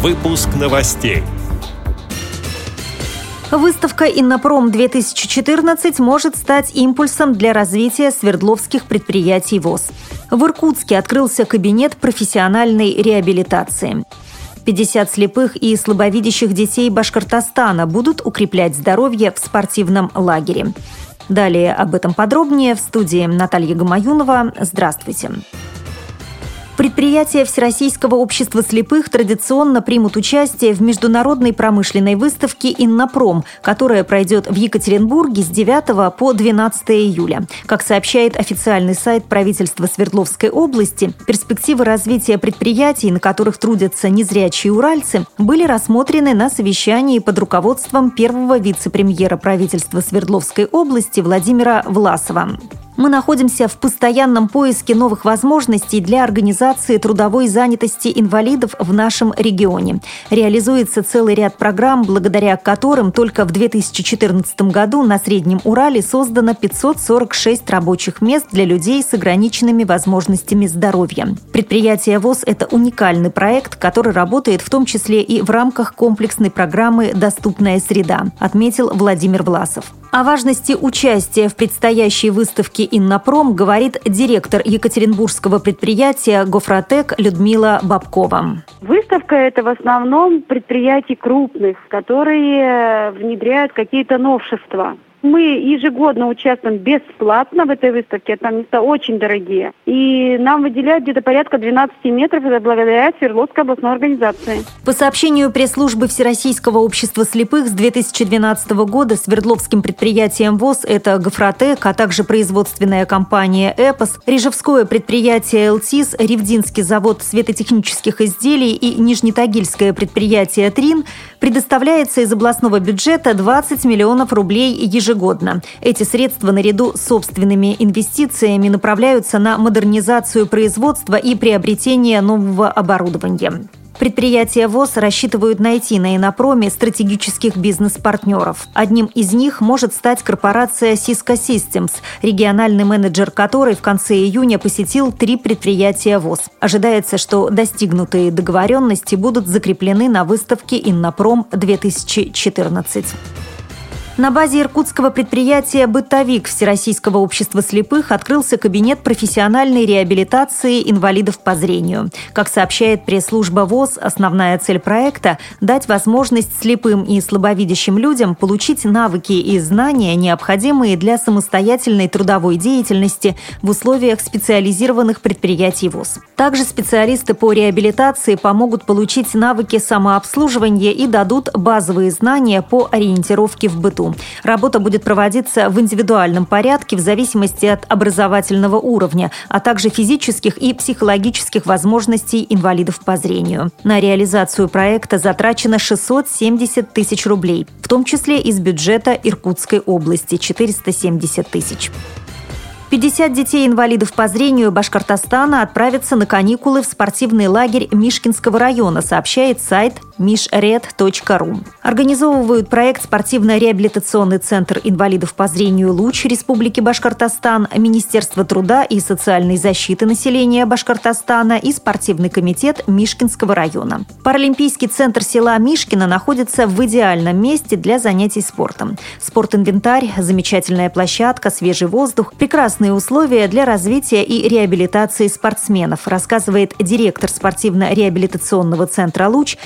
Выпуск новостей. Выставка «Иннопром-2014» может стать импульсом для развития свердловских предприятий ВОЗ. В Иркутске открылся кабинет профессиональной реабилитации. 50 слепых и слабовидящих детей Башкортостана будут укреплять здоровье в спортивном лагере. Далее об этом подробнее в студии Наталья Гамаюнова. Здравствуйте. Предприятия Всероссийского общества слепых традиционно примут участие в международной промышленной выставке «Иннопром», которая пройдет в Екатеринбурге с 9 по 12 июля. Как сообщает официальный сайт правительства Свердловской области, перспективы развития предприятий, на которых трудятся незрячие уральцы, были рассмотрены на совещании под руководством первого вице-премьера правительства Свердловской области Владимира Власова. Мы находимся в постоянном поиске новых возможностей для организации трудовой занятости инвалидов в нашем регионе. Реализуется целый ряд программ, благодаря которым только в 2014 году на Среднем Урале создано 546 рабочих мест для людей с ограниченными возможностями здоровья. Предприятие ВОЗ – это уникальный проект, который работает в том числе и в рамках комплексной программы «Доступная среда», отметил Владимир Власов. О важности участия в предстоящей выставке «Иннопром» говорит директор Екатеринбургского предприятия «Гофротек» Людмила Бабкова. Выставка – это в основном предприятий крупных, которые внедряют какие-то новшества. Мы ежегодно участвуем бесплатно в этой выставке, там места очень дорогие. И нам выделяют где-то порядка 12 метров, это благодаря Свердловской областной организации. По сообщению пресс-службы Всероссийского общества слепых с 2012 года Свердловским предприятием ВОЗ это Гофротек, а также производственная компания «Эпос», Рижевское предприятие «ЛТИС», Ревдинский завод светотехнических изделий и Нижнетагильское предприятие «Трин» предоставляется из областного бюджета 20 миллионов рублей ежегодно ежегодно. Эти средства наряду с собственными инвестициями направляются на модернизацию производства и приобретение нового оборудования. Предприятия ВОЗ рассчитывают найти на Инопроме стратегических бизнес-партнеров. Одним из них может стать корпорация Cisco Systems, региональный менеджер которой в конце июня посетил три предприятия ВОЗ. Ожидается, что достигнутые договоренности будут закреплены на выставке «Иннопром-2014». На базе иркутского предприятия «Бытовик» Всероссийского общества слепых открылся кабинет профессиональной реабилитации инвалидов по зрению. Как сообщает пресс-служба ВОЗ, основная цель проекта – дать возможность слепым и слабовидящим людям получить навыки и знания, необходимые для самостоятельной трудовой деятельности в условиях специализированных предприятий ВОЗ. Также специалисты по реабилитации помогут получить навыки самообслуживания и дадут базовые знания по ориентировке в быту. Работа будет проводиться в индивидуальном порядке в зависимости от образовательного уровня, а также физических и психологических возможностей инвалидов по зрению. На реализацию проекта затрачено 670 тысяч рублей, в том числе из бюджета Иркутской области – 470 тысяч. 50 детей-инвалидов по зрению Башкортостана отправятся на каникулы в спортивный лагерь Мишкинского района, сообщает сайт mishred.ru. Организовывают проект спортивно-реабилитационный центр инвалидов по зрению «Луч» Республики Башкортостан, Министерство труда и социальной защиты населения Башкортостана и спортивный комитет Мишкинского района. Паралимпийский центр села Мишкина находится в идеальном месте для занятий спортом. Спортинвентарь, замечательная площадка, свежий воздух, прекрасные условия для развития и реабилитации спортсменов, рассказывает директор спортивно-реабилитационного центра «Луч»,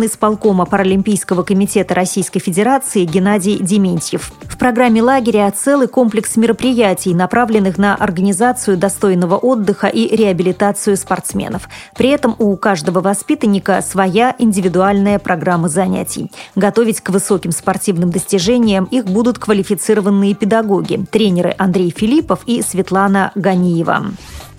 член исполкома Паралимпийского комитета Российской Федерации Геннадий Дементьев. В программе лагеря целый комплекс мероприятий, направленных на организацию достойного отдыха и реабилитацию спортсменов. При этом у каждого воспитанника своя индивидуальная программа занятий. Готовить к высоким спортивным достижениям их будут квалифицированные педагоги, тренеры Андрей Филиппов и Светлана Ганиева.